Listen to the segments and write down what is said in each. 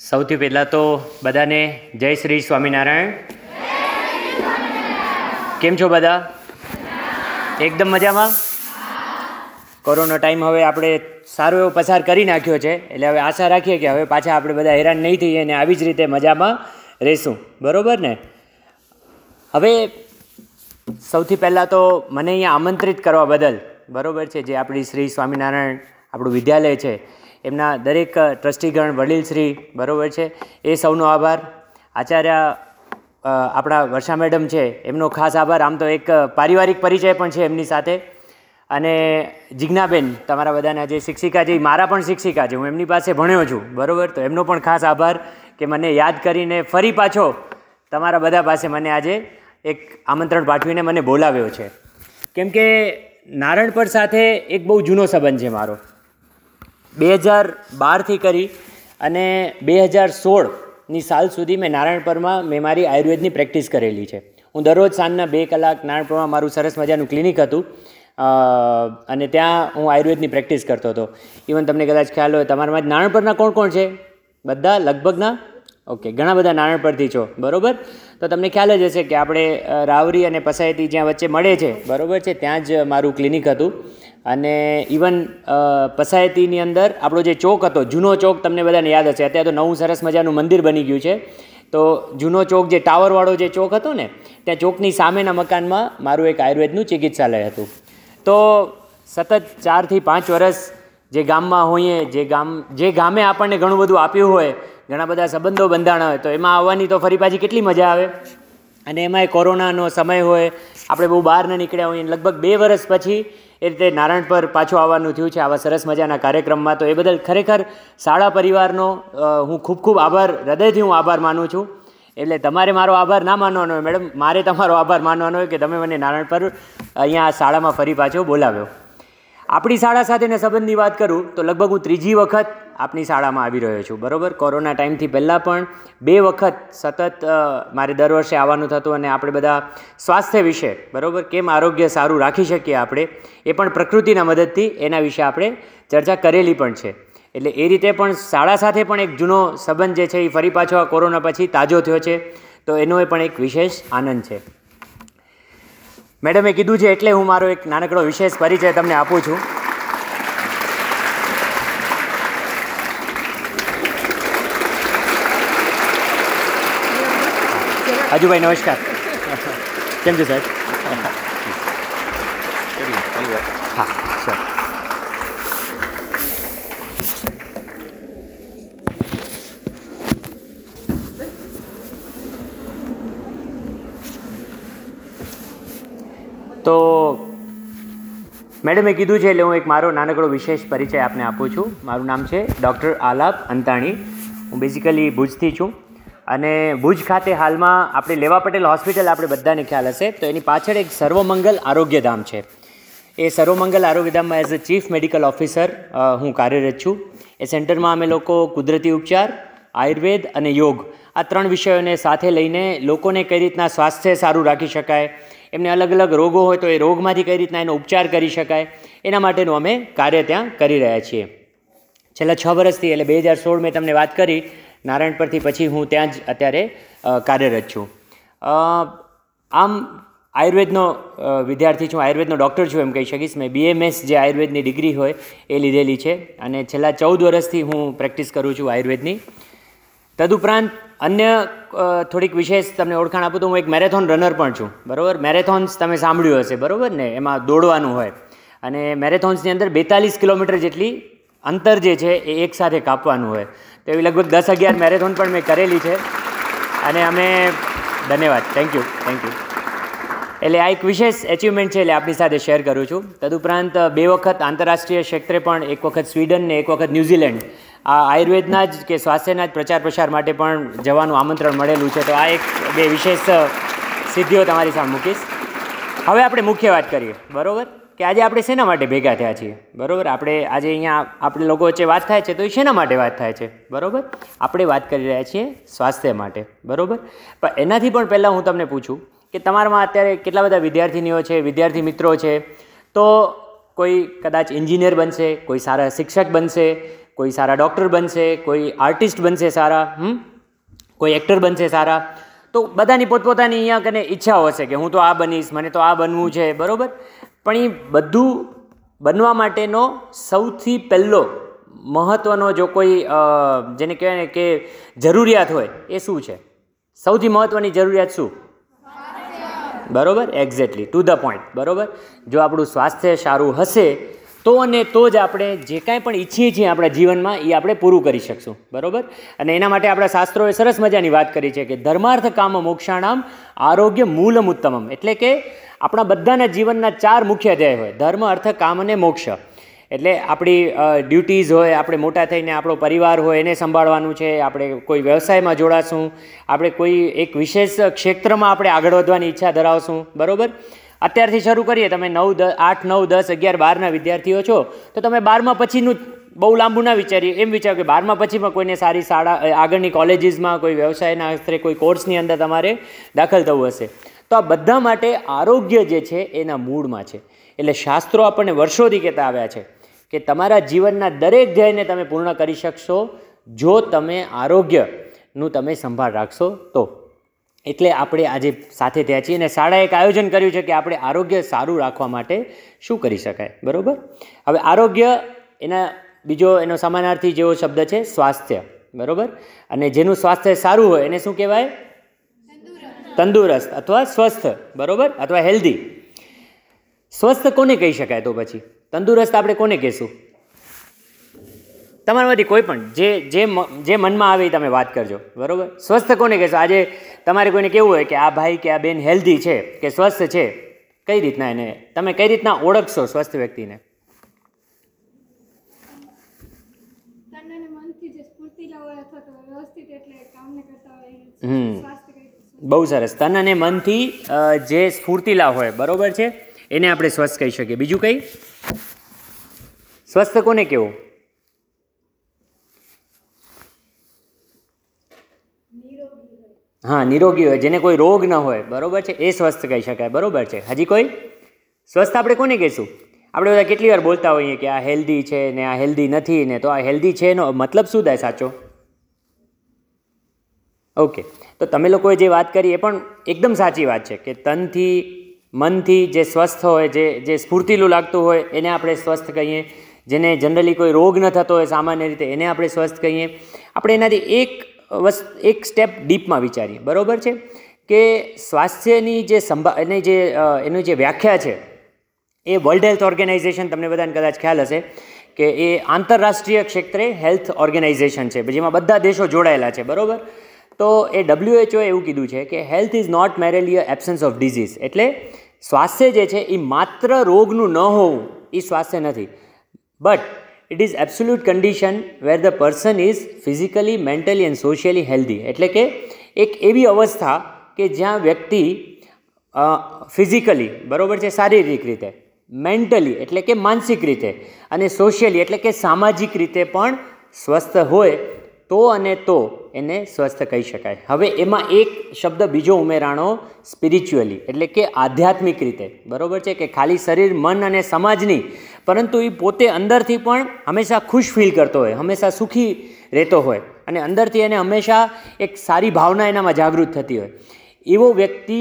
સૌથી પહેલાં તો બધાને જય શ્રી સ્વામિનારાયણ. કેમ છો બધા? એકદમ મજામાં? કોરોના ટાઈમ હવે આપણે સારો એવો પસાર કરી નાખ્યો છે, એટલે હવે આશા રાખીએ કે હવે પાછા આપણે બધા હેરાન નહીં થઈએ અને આવી જ રીતે મજામાં રહેશું. બરોબર ને? હવે સૌથી પહેલાં તો મને અહીંયા આમંત્રિત કરવા બદલ, બરોબર છે, જે આપણી શ્રી સ્વામિનારાયણ આપણું વિદ્યાલય છે એમના દરેક ટ્રસ્ટીગણ વડીલશ્રી બરોબર છે. એ સૌનો આભાર. આચાર્ય આપણા વર્ષા મેડમ છે, એમનો ખાસ આભાર. આમ તો એક પારિવારિક પરિચય પણ છે એમની સાથે. અને જિજ્ઞાબેન, તમારા બધાના જે શિક્ષિકા છે મારા પણ શિક્ષિકા છે. હું એમની પાસે ભણ્યો છું, બરોબર? તો એમનો પણ ખાસ આભાર કે મને યાદ કરીને ફરી પાછો તમારા બધા પાસે મને આજે એક આમંત્રણ પાઠવીને મને બોલાવ્યો છે. કેમ કે નારણપર સાથે એક બહુ જૂનો સંબંધ છે મારો. બે હજાર બારથી કરી અને બે હજાર સોળની સાલ સુધી મેં નારાયણપરમાં મેં મારી આયુર્વેદની પ્રેક્ટિસ કરેલી છે. હું દરરોજ સાંજના બે કલાક નારાયણપુરમાં મારું સરસ મજાનું ક્લિનિક હતું અને ત્યાં હું આયુર્વેદની પ્રેક્ટિસ કરતો હતો. ઇવન તમને કદાચ ખ્યાલ હોય, તમારામાં જ નારાયણપરના કોણ કોણ છે? બધા લગભગના? ઓકે, ઘણા બધા નારાયણપરથી છો, બરોબર? તો તમને ખ્યાલ જ હશે કે આપણે રાવરી અને પસાયતી જ્યાં વચ્ચે મળે છે, બરોબર છે, ત્યાં જ મારું ક્લિનિક હતું. અને ઇવન પસાયતીની અંદર આપણો જે ચોક હતો, જૂનો ચોક તમને બધાને યાદ હશે. અત્યારે તો નવું સરસ મજાનું મંદિર બની ગયું છે. તો જૂનો ચોક જે ટાવરવાળો જે ચોક હતો ને, ત્યાં ચોકની સામેના મકાનમાં મારું એક આયુર્વેદનું ચિકિત્સાલય હતું. તો સતત ચારથી પાંચ વર્ષ જે ગામમાં હોઈએ, જે ગામ, જે ગામે આપણને ઘણું બધું આપ્યું હોય, ઘણા બધા સંબંધો બંધાણા હોય, તો એમાં આવવાની તો ફરી પાછી કેટલી મજા આવે? અને એમાંય કોરોનાનો સમય હોય આપણે બહુ બહાર ન નીકળ્યા હોઈએ લગભગ બે વર્ષ પછી એ રીતે નારાયણ પર પાછું આવવાનું થયું છે, આવા સરસ મજાના કાર્યક્રમમાં. તો એ બદલ ખરેખર શાળા પરિવારનો હું ખૂબ ખૂબ આભાર, હૃદયથી હું આભાર માનું છું. એટલે તમારે મારો આભાર ના માનવાનો હોય, મેડમ, મારે તમારો આભાર માનવાનો હોય કે તમે મને નારાયણ પર અહીંયા શાળામાં ફરી પાછો બોલાવ્યો. આપણી શાળા સાથેના સંબંધની વાત કરું તો લગભગ હું ત્રીજી વખત આપણી શાળામાં આવી રહ્યો છું. બરોબર? કોરોના ટાઈમથી પહેલાં પણ બે વખત સતત મારે દર વર્ષે આવવાનું થતું અને આપણે બધા સ્વાસ્થ્ય વિશે, બરાબર, કેમ આરોગ્ય સારું રાખી શકીએ આપણે, એ પણ પ્રકૃતિના મદદથી એના વિશે આપણે ચર્ચા કરેલી પણ છે. એટલે એ રીતે પણ શાળા સાથે પણ એક જૂનો સંબંધ જે છે એ ફરી પાછો આ કોરોના પછી તાજો થયો છે. તો એનો એ પણ એક વિશેષ આનંદ છે. મેડમે કીધું છે એટલે હું મારો એક નાનકડો વિશેષ પરિચય તમને આપું છું. હજુભાઈ, નમસ્કાર. કેમ છે, સાહેબ? હા સર તો મેડમે કીધું છે, એટલે હું એક મારો નાનકડો વિશેષ પરિચય આપને આપું છું. મારું નામ છે ડૉક્ટર આલાપ અંતાણી. હું બેઝિકલી ભુજથી છું. અને ભુજ ખાતે હાલમાં આપણે લેવા પટેલ હોસ્પિટલ આપણે બધાને ખ્યાલ હશે, તો એની પાછળ એક સર્વમંગલ આરોગ્યધામ છે. એ Sarvamangal આરોગ્યધામમાં as a chief medical officer હું કાર્યરત છું. એ સેન્ટરમાં અમે લોકો કુદરતી ઉપચાર, આયુર્વેદ અને યોગ, આ ત્રણ વિષયોને સાથે લઈને લોકોને કઈ રીતના સ્વાસ્થ્ય સારું રાખી શકાય, એમને અલગ અલગ રોગો હોય તો એ રોગમાંથી કઈ રીતના એનો ઉપચાર કરી શકાય, એના માટેનું અમે કાર્ય ત્યાં કરી રહ્યા છીએ. છેલ્લા છ વર્ષથી એટલે બે હજાર સોળ મેં તમને વાત કરી નારાયણ પરથી પછી હું ત્યાં જ અત્યારે કાર્યરત છું. આમ આયુર્વેદનો વિદ્યાર્થી છું, આયુર્વેદનો ડૉક્ટર છું એમ કહી શકીશ. મેં બીએમએસ જે આયુર્વેદની ડિગ્રી હોય એ લીધેલી છે અને છેલ્લા ચૌદ વર્ષથી હું પ્રેક્ટિસ કરું છું આયુર્વેદની. તદુપરાંત અન્ય થોડીક વિશેષ તમને ઓળખાણ આપું તો હું એક મેરેથોન રનર પણ છું. બરાબર? મેરેથોન્સ તમે સાંભળ્યું હશે, બરાબર ને? એમાં દોડવાનું હોય. અને મેરેથોન્સની અંદર બેતાલીસ કિલોમીટર જેટલી અંતર જે છે એ એકસાથે કાપવાનું હોય. તો એવી લગભગ દસ અગિયાર મેરેથોન પણ મેં કરેલી છે. અને અમે ધન્યવાદ. થેન્ક યુ થેન્ક યુ એટલે આ એક વિશેષ એચિવમેન્ટ છે એટલે આપની સાથે શેર કરું છું. તદુપરાંત બે વખત આંતરરાષ્ટ્રીય ક્ષેત્રે પણ, એક વખત સ્વીડન ને એક વખત ન્યૂઝીલેન્ડ. આ આયુર્વેદના જ કે સ્વાસ્થ્યના જ પ્રચાર પ્રસાર માટે પણ જવાનું આમંત્રણ મળેલું છે. તો આ એક, બે વિશેષ સિદ્ધિઓ તમારી સામે મૂકીશ. હવે આપણે મુખ્ય વાત કરીએ. બરોબર? કે આજે આપણે શેના માટે ભેગા થયા છીએ? બરોબર? આપણે આજે અહીંયા આપણે લોકો વચ્ચે વાત થાય છે તો એ શેના માટે વાત થાય છે? બરોબર? આપણે વાત કરી રહ્યા છીએ સ્વાસ્થ્ય માટે. બરાબર? પણ એનાથી પણ પહેલાં હું તમને પૂછું કે તમારામાં અત્યારે કેટલા બધા વિદ્યાર્થીનીઓ છે, વિદ્યાર્થી મિત્રો છે? તો કોઈ કદાચ એન્જિનિયર બનશે, કોઈ સારા શિક્ષક બનશે, કોઈ સારા ડૉક્ટર બનશે, કોઈ આર્ટિસ્ટ બનશે સારા, હમ? કોઈ એક્ટર બનશે સારા? તો બધાની પોતપોતાની અહીંયા કને ઈચ્છાઓ હશે કે હું તો આ બનીશ, મને તો આ બનવું છે, બરાબર? પણ એ બધું બનવા માટેનો સૌથી પહેલો મહત્ત્વનો જો કોઈ જેને કહેવાય ને કે જરૂરિયાત હોય, એ શું છે? સૌથી મહત્ત્વની જરૂરિયાત શું? બરોબર? એક્ઝેક્ટલી ટુ ધ પોઈન્ટ બરોબર? જો આપણું સ્વાસ્થ્ય સારું હશે, તો અને તો જ આપણે જે કાંઈ પણ ઈચ્છીએ છીએ આપણા જીવનમાં એ આપણે પૂરું કરી શકશું. બરોબર? અને એના માટે આપણા શાસ્ત્રોએ સરસ મજાની વાત કરી છે કે ધર્માર્થ કામ મોક્ષાણામ આરોગ્ય મૂલમ ઉત્તમમ એટલે કે આપણા બધાના જીવનના ચાર મુખ્ય ધ્યેય હોય. ધર્મ, અર્થ, કામ અને મોક્ષ. એટલે આપણી ડ્યુટીઝ હોય, આપણે મોટા થઈને આપણો પરિવાર હોય, એને સંભાળવાનું છે, આપણે કોઈ વ્યવસાયમાં જોડાશું, આપણે કોઈ એક વિશેષ ક્ષેત્રમાં આપણે આગળ વધવાની ઈચ્છા ધરાવશું, બરોબર? અત્યારથી શરૂ કરીએ, તમે નવ દ, આઠ, નવ, દસ, અગિયાર, બારના વિદ્યાર્થીઓ છો, તો તમે બારમા પછીનું બહુ લાંબુ ના વિચારીએ, એમ વિચારો કે બારમા પછીમાં કોઈને સારી શાળા આગળની કોલેજીસમાં કોઈ વ્યવસાયના આશરે કોઈ કોર્સની અંદર તમારે દાખલ થવું હશે. તો આ બધા માટે આરોગ્ય જે છે એના મૂળમાં છે. એટલે શાસ્ત્રો આપણને વર્ષોથી કહેતા આવ્યા છે કે તમારા જીવનના દરેક ધ્યેયને તમે પૂર્ણ કરી શકશો, જો તમે આરોગ્યનું તમે સંભાળ રાખશો તો. એટલે આપણે આજે સાથે થયા છીએ અને શાળાએ એક આયોજન કર્યું છે કે આપણે આરોગ્ય સારું રાખવા માટે શું કરી શકાય, બરાબર? હવે આરોગ્ય એના બીજો એનો સમાનાર્થી જેવો શબ્દ છે સ્વાસ્થ્ય, બરાબર? અને જેનું સ્વાસ્થ્ય સારું હોય એને શું કહેવાય? તંદુરસ્ત અથવા સ્વસ્થ બરાબર? અથવા હેલ્ધી સ્વસ્થ કોને કહી શકાય તો પછી? તંદુરસ્ત આપણે કોને કહેશું? તમારામાંથી કોઈ પણ જે જે જે મનમાં આવે એ તમે વાત કરજો બરાબર? સ્વસ્થ કોને કહેશો? આજે તમારે કોઈને કેવું હોય કે આ ભાઈ કે આ બેન હેલ્ધી છે કે સ્વસ્થ છે કઈ રીતના એને તમે કઈ રીતના ઓળખશો સ્વસ્થ વ્યક્તિને? હમ. બહુ સરસ. તન અને મનથી જે સ્ફૂર્તિલા હોય, બરોબર છે? એને આપણે સ્વસ્થ કહી શકીએ. બીજું કંઈ? સ્વસ્થ કોને કેવું? હા, નિરોગી હોય, જેને કોઈ રોગ ન હોય, બરોબર છે? એ સ્વસ્થ કહી શકાય, બરોબર છે? હજી કોઈ? સ્વસ્થ આપણે કોને કહીશું? આપણે બધા કેટલી વાર બોલતા હોઈએ કે આ હેલ્ધી છે ને આ હેલ્ધી નથી ને તો આ હેલ્ધી છે એનો મતલબ શું થાય સાચો? ઓકે તો તમે લોકોએ જે વાત કરી એ પણ એકદમ સાચી વાત છે કે તનથી, મનથી જે સ્વસ્થ હોય, જે જે સ્ફૂર્તિલું લાગતું હોય, એને આપણે સ્વસ્થ કહીએ. જેને જનરલી કોઈ રોગ ન થતો હોય સામાન્ય રીતે, એને આપણે સ્વસ્થ કહીએ. આપણે એનાથી એક વસ્તુ એક સ્ટેપ ડીપમાં વિચારીએ. બરોબર છે? કે સ્વાસ્થ્યની જે સંભા, એની જે એની જે વ્યાખ્યા છે, એ વર્લ્ડ હેલ્થ ઓર્ગેનાઇઝેશન તમને બધાને કદાચ ખ્યાલ હશે, કે એ આંતરરાષ્ટ્રીય ક્ષેત્રે હેલ્થ ઓર્ગેનાઇઝેશન છે, જેમાં બધા દેશો જોડાયેલા છે. બરોબર? તો એ ડબ્લ્યુએચઓએ એવું કીધું છે કે health is not merely a absence of disease એટલે સ્વાસ્થ્ય જે છે એ માત્ર રોગનું ન હોવું, એ સ્વાસ્થ્ય નથી. But it is absolute condition where the person is physically mentally and socially healthy એટલે કે એક એવી અવસ્થા કે જ્યાં વ્યક્તિ ફિઝિકલી બરોબર છે, શારીરિક રીતે મેન્ટલી એટલે કે માનસિક રીતે, અને સોશિયલી એટલે કે સામાજિક રીતે પણ સ્વસ્થ હોય તો અને તો એને સ્વસ્થ કહી શકાય. હવે એમાં એક શબ્દ બીજો ઉમેરાણો સ્પિરિચ્યુઅલી એટલે કે આધ્યાત્મિક રીતે. બરોબર છે કે ખાલી શરીર, મન અને સમાજ નહીં, પરંતુ એ પોતે અંદરથી પણ હંમેશા ખુશ ફીલ કરતો હોય, હંમેશા સુખી રહેતો હોય અને અંદરથી એને હંમેશા એક સારી ભાવના એનામાં જાગૃત થતી હોય. એવો વ્યક્તિ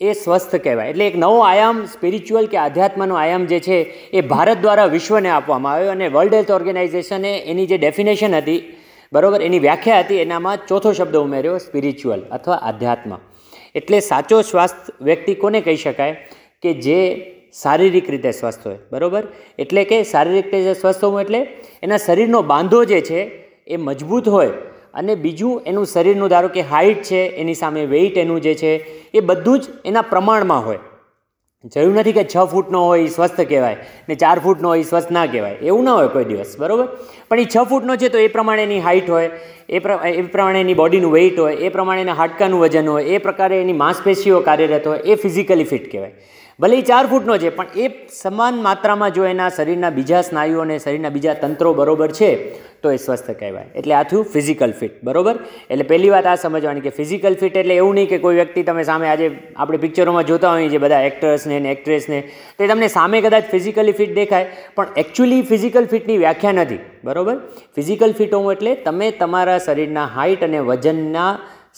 એ સ્વસ્થ કહેવાય. એટલે એક નવો આયામ સ્પિરિચ્યુઅલ કે આધ્યાત્મનો આયામ જે છે એ ભારત દ્વારા વિશ્વને આપવામાં આવ્યો અને વર્લ્ડ હેલ્થ ઓર્ગેનાઇઝેશને એની જે ડેફિનેશન હતી બરોબર, એની વ્યાખ્યા હતી, એનામાં ચોથો શબ્દ ઉમેર્યો સ્પિરિચ્યુઅલ અથવા આધ્યાત્મ. એટલે સાચો સ્વાસ્થ્ય વ્યક્તિ કોને કહી શકાય? કે જે શારીરિક રીતે સ્વસ્થ હોય, બરાબર? એટલે કે શારીરિક રીતે સ્વસ્થ હોવું એટલે એના શરીરનો બાંધો જે છે, એ મજબૂત હોય. અને બીજું, એનું શરીરનું ધારો કે હાઇટ છે, એની સામે વેઇટ એનું જે છે, એ બધું જ એના પ્રમાણમાં હોય. જરૂર નથી કે છ ફૂટનો હોય એ સ્વસ્થ કહેવાય ને ચાર ફૂટનો હોય એ સ્વસ્થ ના કહેવાય. એવું ના હોય કોઈ દિવસ, બરાબર? પણ એ છ ફૂટનો છે તો એ પ્રમાણે એની હાઇટ હોય, એ એ પ્રમાણે એની બોડીનું વેઇટ હોય, એ પ્રમાણે એના હાડકાનું વજન હોય, એ પ્રકારે એની માંસપેશીઓ કાર્યરત હોય, એ ફિઝિકલી ફિટ કહેવાય. ભલે એ ચાર ફૂટનો છે, પણ એ સમાન માત્રામાં જો એના શરીરના બીજા સ્નાયુઓ અને શરીરના બીજા તંત્રો બરોબર છે, તો એ સ્વસ્થ કહેવાય. એટલે આ થયું ફિઝિકલ ફિટ બરોબર? એટલે પહેલી વાત આ સમજવાની કે ફિઝિકલ ફિટ એટલે એવું નહીં કે કોઈ વ્યક્તિ તમે સામે આજે આપણે પિક્ચરોમાં જોતા હોઈએ છીએ બધા એક્ટર્સને ને એક્ટ્રેસને તે તમને સામે કદાચ ફિઝિકલી ફિટ દેખાય, પણ એકચ્યુઅલી ફિઝિકલ ફિટની વ્યાખ્યા નથી, બરોબર? ફિઝિકલ ફિટ હોવું એટલે તમે તમારા શરીરના હાઇટ અને વજનના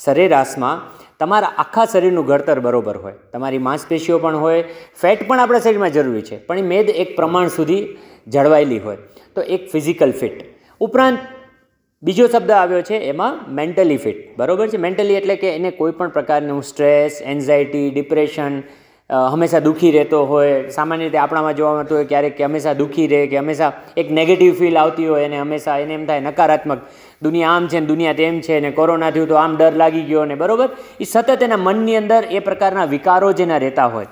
સરેરાશમાં તમારા આખા શરીરનું ઘડતર બરોબર હોય. તમારી માંસપેશીઓ પણ હોય, ફેટ પણ આપણા શરીરમાં જરૂરી છે, પણ એ મેદ એક પ્રમાણ સુધી જળવાયેલી હોય. તો એક ફિઝિકલ ફિટ. ઉપરાંત બીજો શબ્દ આવ્યો છે, એમાં મેન્ટલી ફિટ. બરોબર છે? મેન્ટલી એટલે કે એને કોઈ પણ પ્રકારનું સ્ટ્રેસ, એન્ઝાયટી, ડિપ્રેશન હંમેશા દુઃખી રહેતો હોય. સામાન્ય રીતે આપણામાં જોવા મળતું હોય ક્યારેક કે હંમેશા દુઃખી રહે, કે હંમેશા એક નેગેટિવ ફીલ આવતી હોય અને હંમેશા એને એમ થાય નકારાત્મક, દુનિયા આમ છે ને દુનિયા તેમ છે ને કોરોના થયું તો આમ ડર લાગી ગયો ને, બરોબર? એ સતત એના મનની અંદર એ પ્રકારના વિકારો જેના રહેતા હોય.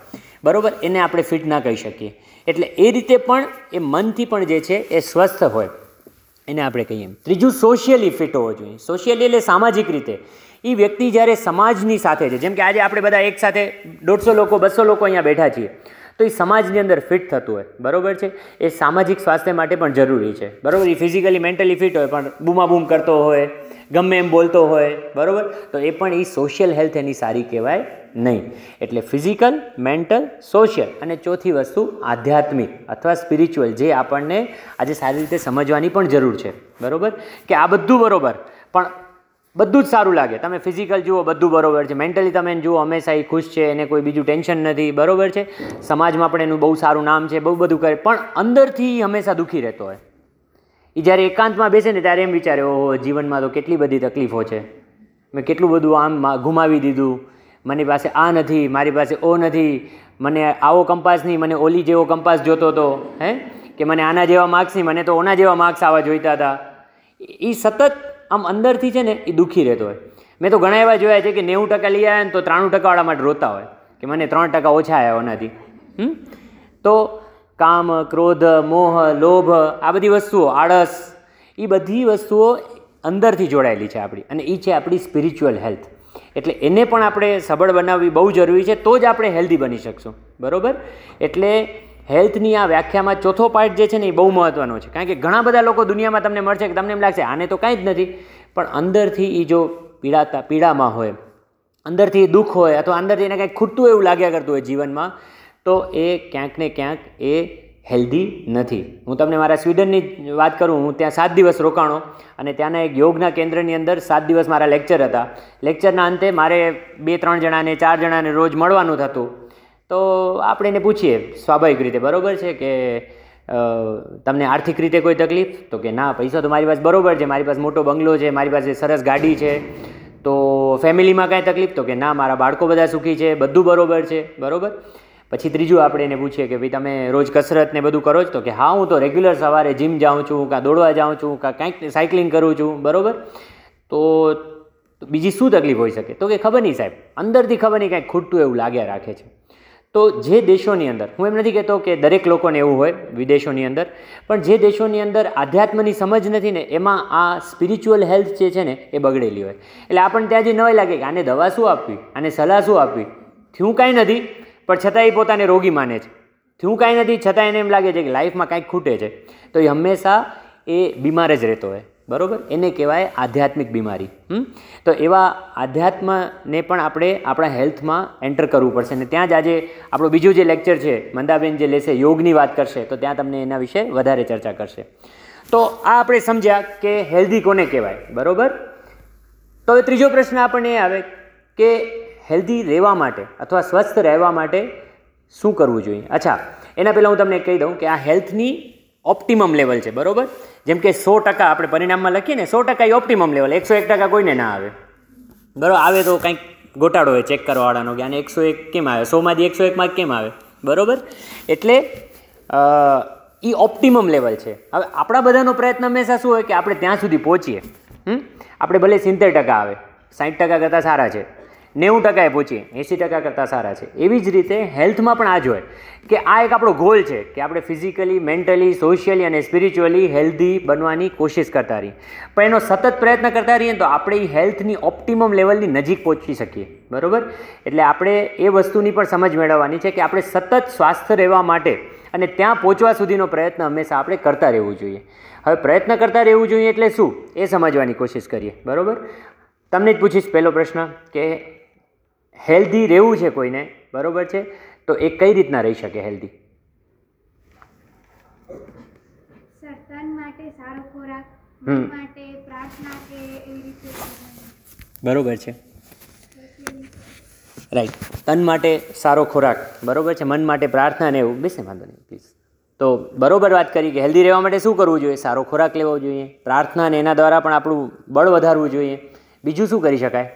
બરાબર? એને આપણે ફિટ ના કહી શકીએ. એટલે એ રીતે પણ એ મનથી પણ જે છે એ સ્વસ્થ હોય. એને આપણે કહીએ. ત્રીજું સોશિયલી ફિટ હોવો જોઈએ. સોશિયલી એટલે સામાજિક રીતે. એ વ્યક્તિ જ્યારે સમાજની સાથે છે, જેમ કે આજે આપણે બધા એક સાથે દોઢસો લોકો, બસો લોકો અહીંયા બેઠા છીએ, તો એ સમાજની અંદર ફિટ થતું હોય, બરાબર છે? એ સામાજિક સ્વાસ્થ્ય માટે પણ જરૂરી છે, બરાબર? એ ફિઝિકલી મેન્ટલી ફિટ હોય, પણ બૂમાબૂમ કરતો હોય, ગમે એમ બોલતો હોય, બરોબર? તો એ પણ એ સોશિયલ હેલ્થ એની સારી કહેવાય નહીં. એટલે ફિઝિકલ મેન્ટલ સોશિયલ અને ચોથી વસ્તુ આધ્યાત્મિક અથવા સ્પિરિચ્યુઅલ જે આપણને આજે સારી રીતે સમજવાની પણ જરૂર છે, બરોબર? કે આ બધું બરોબર, પણ બધું જ સારું લાગે. તમે ફિઝિકલ જુઓ, બધું બરોબર છે. મેન્ટલી તમે જુઓ હંમેશા એ ખુશ છે, એને કોઈ બીજું ટેન્શન નથી, બરોબર છે. સમાજમાં પણ એનું બહુ સારું નામ છે, બહુ બધું કરે. પણ અંદરથી હંમેશા દુઃખી રહેતો હોય. એ જ્યારે એકાંતમાં બેસે ને ત્યારે એમ વિચારે, ઓહો, જીવનમાં તો કેટલી બધી તકલીફો છે. મેં કેટલું બધું આમ ગુમાવી દીધું. મારી પાસે આ નથી, મારી પાસે ઓ નથી. મને આવો કંપાસ નહીં, મને ઓલી જેવો કંપાસ જોતો હતો હે? કે મને આના જેવા માર્ક્સ નહીં, મને તો ઓના જેવા માર્ક્સ આવા જોઈતા હતા. એ સતત આમ અંદરથી છે ને એ દુઃખી રહેતો હોય. મેં તો ઘણા એવા જોયા છે કે નેવું ટકા લઈ આવ્યા ને તો ત્રાણું ટકાવાળા માટે રોતા હોય. કે મને ત્રણ ટકા ઓછા આવ્યા એનાથી હમ? તો કામ, ક્રોધ, મોહ, લોભ, આ બધી વસ્તુઓ, આળસ એ બધી વસ્તુઓ અંદરથી જોડાયેલી છે આપણી. અને એ છે આપણી સ્પિરિચ્યુઅલ હેલ્થ એટલે એને પણ આપણે સબળ બનાવવી બહુ જરૂરી છે, તો જ આપણે હેલ્ધી બની શકશું. બરાબર? એટલે હેલ્થની આ વ્યાખ્યામાં ચોથો પાર્ટ જે છે ને એ બહુ મહત્ત્વનો છે. કારણ કે ઘણા બધા લોકો દુનિયામાં તમને મળશે કે તમને એમ લાગશે, આને તો કાંઈ જ નથી. પણ અંદરથી એ જો પીડાતા, પીડામાં હોય, અંદરથી દુઃખ હોય અથવા અંદરથી એને કંઈક ખૂટતું એવું લાગ્યા કરતું હોય જીવનમાં, તો એ ક્યાંક ને ક્યાંક એ હેલ્ધી નથી. હું તમને મારા સ્વીડનની વાત કરું, હું ત્યાં સાત દિવસ રોકાણો અને ત્યાંના એક યોગના કેન્દ્રની અંદર સાત દિવસ મારા લેક્ચર હતા. લેક્ચરના અંતે મારે બે, ત્રણ જણાને, ચાર જણાને રોજ મળવાનું થતું. તો આપણે એને પૂછીએ, સ્વાભાવિક રીતે બરોબર છે કે તમને આર્થિક રીતે કોઈ તકલીફ? તો કે ના, પૈસા તો મારી પાસે બરોબર છે, મારી પાસે મોટો બંગલો છે, મારી પાસે સરસ ગાડી છે. તો ફેમિલીમાં કાંઈ તકલીફ? તો કે ના, મારા બાળકો બધા સુખી છે, બધું બરોબર છે, બરોબર? પછી ત્રીજું આપણે એને પૂછીએ કે ભાઈ, તમે રોજ કસરત ને બધું કરો છો? તો કે હા, હું તો રેગ્યુલર સવારે જીમ જાઉં છું, કાં દોડવા જાઉં છું, કાં કાંઈક સાયકલિંગ કરું છું, બરોબર? તો બીજી શું તકલીફ હોઈ શકે? તો કે ખબર નહીં સાહેબ, અંદરથી ખબર નહીં, કાંઈક ખૂટતું એવું લાગ્યા રાખે છે. તો જે દેશોની અંદર, હું એમ નથી કહેતો કે દરેક લોકોને એવું હોય વિદેશોની અંદર, પણ જે દેશોની અંદર આધ્યાત્મની સમજ નથી ને, એમાં આ સ્પિરિચ્યુઅલ હેલ્થ જે છે ને, એ બગડેલી હોય. એટલે આપણને ત્યાં જે નવાઈ લાગે કે આને દવા શું આપવી, આને સલાહ શું આપવી? થયું કાંઈ નથી, પણ છતાં એ પોતાને રોગી માને છે. થયું કાંઈ નથી છતાં એને એમ લાગે છે કે લાઈફમાં કાંઈક ખૂટે છે. તો એ હંમેશા એ બીમાર જ રહેતો હોય. બરોબર? એને કહેવાય આધ્યાત્મિક બીમારી? તો એવા આધ્યાત્મને પણ આપણે આપણા હેલ્થમાં એન્ટર કરવું પડશે. અને ત્યાં જ આજે આપણું બીજું જે લેક્ચર છે, મંદાબેન જે લેશે, યોગની વાત કરશે, તો ત્યાં તમને એના વિશે વધારે ચર્ચા કરશે. તો આ આપણે સમજ્યા કે હેલ્ધી કોને કહેવાય, બરોબર? તો હવે ત્રીજો પ્રશ્ન આપણને એ આવે કે હેલ્ધી રહેવા માટે અથવા સ્વસ્થ રહેવા માટે શું કરવું જોઈએ? અચ્છા, એના પહેલાં હું તમને કહી દઉં કે આ હેલ્થની ઓપ્ટિમમ લેવલ છે, બરોબર? જેમ કે સો ટકા આપણે પરિણામમાં લખીએ ને, સો ટકા એ ઓપ્ટિમમ લેવલ એકસો એક ટકા કોઈને ના આવે. બરાબર આવે તો કંઈક ગોટાળો હોય ચેક કરવાવાળાનો કે આને એકસો એક કેમ આવે? સોમાંથી એકસો એક માર્ક કેમ આવે? બરોબર? એટલે એ ઓપ્ટિમમ લેવલ છે. હવે આપણા બધાનો પ્રયત્ન હંમેશા શું હોય કે આપણે ત્યાં સુધી પહોંચીએ. આપણે ભલે સિત્તેર ટકા આવે સાઠ ટકા કરતાં સારા છે. નેવું ટકાએ પહોંચીએ એંસી ટકા કરતાં સારા છે. એવી જ રીતે હેલ્થમાં પણ આ જ હોય કે આ એક આપણો ગોલ છે કે આપણે ફિઝિકલી મેન્ટલી સોશિયલી અને સ્પિરિચ્યુઅલી હેલ્ધી બનવાની કોશિશ કરતા રહીએ. પણ એનો સતત પ્રયત્ન કરતા રહીએ તો આપણે એ હેલ્થની ઓપ્ટિમમ લેવલની નજીક પહોંચી શકીએ. બરાબર? એટલે આપણે એ વસ્તુની પણ સમજ મેળવવાની છે કે આપણે સતત સ્વાસ્થ્ય રહેવા માટે અને ત્યાં પહોંચવા સુધીનો પ્રયત્ન હંમેશા આપણે કરતા રહેવું જોઈએ. હવે પ્રયત્ન કરતા રહેવું જોઈએ એટલે શું? એ સમજવાની કોશિશ કરીએ. બરાબર? તમને જ પૂછીશ પહેલો પ્રશ્ન કે હેલ્ધી રહેવું છે કોઈને બરાબર છે? તો એ કઈ રીતના રહી શકે હેલ્ધી. બરાબર છે. રાઈટ. તન માટે સારો ખોરાક બરોબર છે? મન માટે પ્રાર્થના ને એવું બેસે વાંધો નહીં પ્લીઝ તો બરોબર વાત કરી કે હેલ્ધી રહેવા માટે શું કરવું જોઈએ? સારો ખોરાક લેવો જોઈએ પ્રાર્થના ને એના દ્વારા પણ આપણું બળ વધારવું જોઈએ. બીજું શું કરી શકાય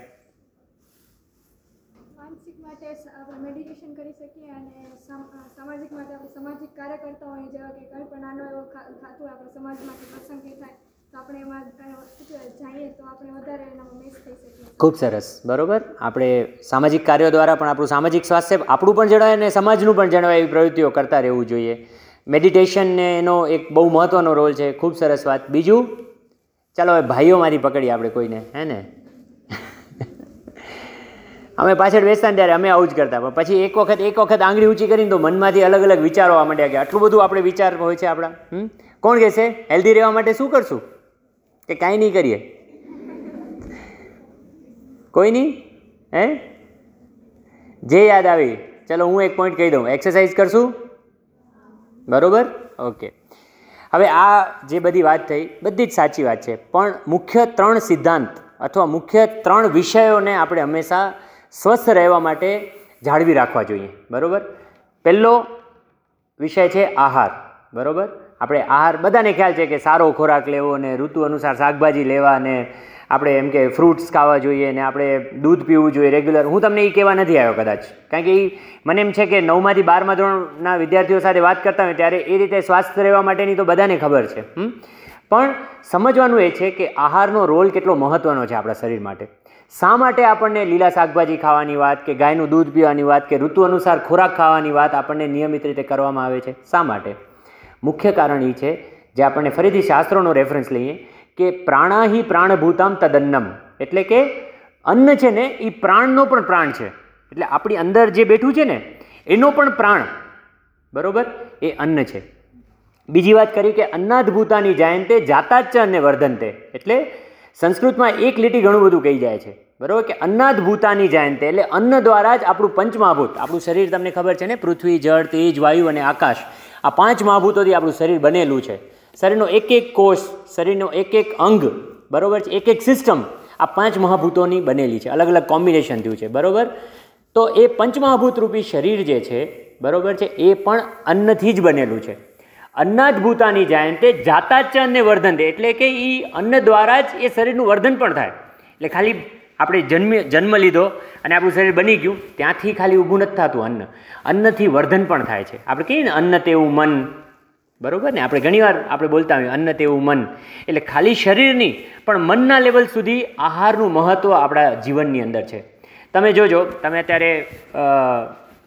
માનસિક માટે સ- આપણે મેડિટેશન કરી શકીએ અને સમ- અ, સામાજિક માટે આપણે સામાજિક કાર્ય કરતા હોઈએ જેવા કે કંઈ પણ નાનો એવો ખા- થતું હોય સમાજમાં કે પ્રસંગ થાય ખૂબ સરસ. બરોબર? આપણે સામાજિક કાર્યો દ્વારા પણ આપણું સામાજિક સ્વાસ્થ્ય આપણું પણ જણાય અને સમાજનું પણ જણાય એવી પ્રવૃત્તિઓ કરતા રહેવું જોઈએ. મેડિટેશન ને એનો એક બહુ મહત્ત્વનો રોલ છે. ખૂબ સરસ વાત. બીજું? ચાલો, હવે ભાઈઓ મારી પકડીએ આપણે કોઈને, હે ને? અમે પાછળ બેસતા ને ત્યારે અમે આવું જ કરતા. પણ પછી એક વખત એક વખત આંગળી ઊંચી કરીને તો મનમાંથી અલગ અલગ વિચારો માંડ્યા કે આટલું બધું આપણે વિચાર હોય છે આપણા કોણ કહેશે? હેલ્ધી રહેવા માટે શું કરશું? કે કાંઈ નહીં કરીએ. કોઈ નહીં? હે? જે યાદ આવી. ચલો, હું એક પોઈન્ટ કહી દઉં. એક્સરસાઇઝ કરશું? બરોબર? ઓકે હવે આ જે બધી વાત થઈ, બધી જ સાચી વાત છે. પણ મુખ્ય ત્રણ સિદ્ધાંત અથવા મુખ્ય ત્રણ વિષયોને આપણે હંમેશા સ્વસ્થ રહેવા માટે જાળવી રાખવા જોઈએ. બરોબર? પહેલો વિષય છે આહાર. બરોબર? આપણે આહાર, બધાને ખ્યાલ છે કે સારો ખોરાક લેવો ને ઋતુ અનુસાર શાકભાજી લેવા ને આપણે એમ કે ફ્રૂટ્સ ખાવા જોઈએ ને આપણે દૂધ પીવું જોઈએ રેગ્યુલર હું તમને એ કહેવા નથી આવ્યો કદાચ. કારણ કે એ મને એમ છે કે નવમાંથી બારમા ધોરણના વિદ્યાર્થીઓ સાથે વાત કરતા હોય ત્યારે એ રીતે સ્વાસ્થ્ય રહેવા માટેની તો બધાને ખબર છે? પણ સમજવાનું એ છે કે આહારનો રોલ કેટલો મહત્ત્વનો છે આપણા શરીર માટે. શા માટે આપણને લીલા શાકભાજી ખાવાની વાત કે ગાયનું દૂધ પીવાની વાત કે ઋતુ અનુસાર ખોરાક ખાવાની વાત આપણને નિયમિત રીતે કરવામાં આવે છે? શા માટે? મુખ્ય કારણ એ છે, જે આપણને ફરીથી શાસ્ત્રોનો રેફરન્સ લઈએ, કે પ્રાણાહી પ્રાણભૂતામ તદન્નમ. એટલે કે અન્ન છે ને એ પ્રાણનો પણ પ્રાણ છે. એટલે આપણી અંદર જે બેઠું છે ને, એનો પણ પ્રાણ. બરોબર? એ અન્ન છે. બીજી વાત કરી કે અન્નાદભૂતાની જાયંતે જાતાચ અને વર્ધનતે એટલે સંસ્કૃતમાં એક લીટી ઘણું બધું કહી જાય છે. બરાબર? કે અન્નાદભૂતાની જાયંતે, એટલે અન્ન દ્વારા જ આપણું પંચમહાભૂત, આપણું શરીર તમને ખબર છે ને, પૃથ્વી, જળ, તેજ, વાયુ અને આકાશ આ પાંચ મહાભૂતોથી આપણું શરીર બનેલું છે. શરીરનો એક એક કોષ, શરીરનો એક એક અંગ, બરોબર છે? એક એક સિસ્ટમ આ પાંચ મહાભૂતોની બનેલી છે. અલગ અલગ કોમ્બિનેશન થયું છે, બરોબર? તો એ પંચમહાભૂત રૂપી શરીર જે છે, બરોબર છે, એ પણ અન્નથી જ બનેલું છે. અન્નાદભૂતાની જાયંતે જ અને વર્ધન દે, એટલે કે એ અન્ન દ્વારા જ એ શરીરનું વર્ધન પણ થાય. એટલે ખાલી આપણે જન્મ જન્મ લીધો અને આપણું શરીર બની ગયું, ત્યાંથી ખાલી ઊભું નથી થતું અન્ન. અન્નથી વર્ધન પણ થાય છે. આપણે કહીએ ને, અન્ન તેવું મન. બરોબર ને? આપણે ઘણીવાર આપણે બોલતા હોઈએ, અન્ન તેવું મન. એટલે ખાલી શરીરની પણ મનના લેવલ સુધી આહારનું મહત્ત્વ આપણા જીવનની અંદર છે. તમે જોજો, તમે અત્યારે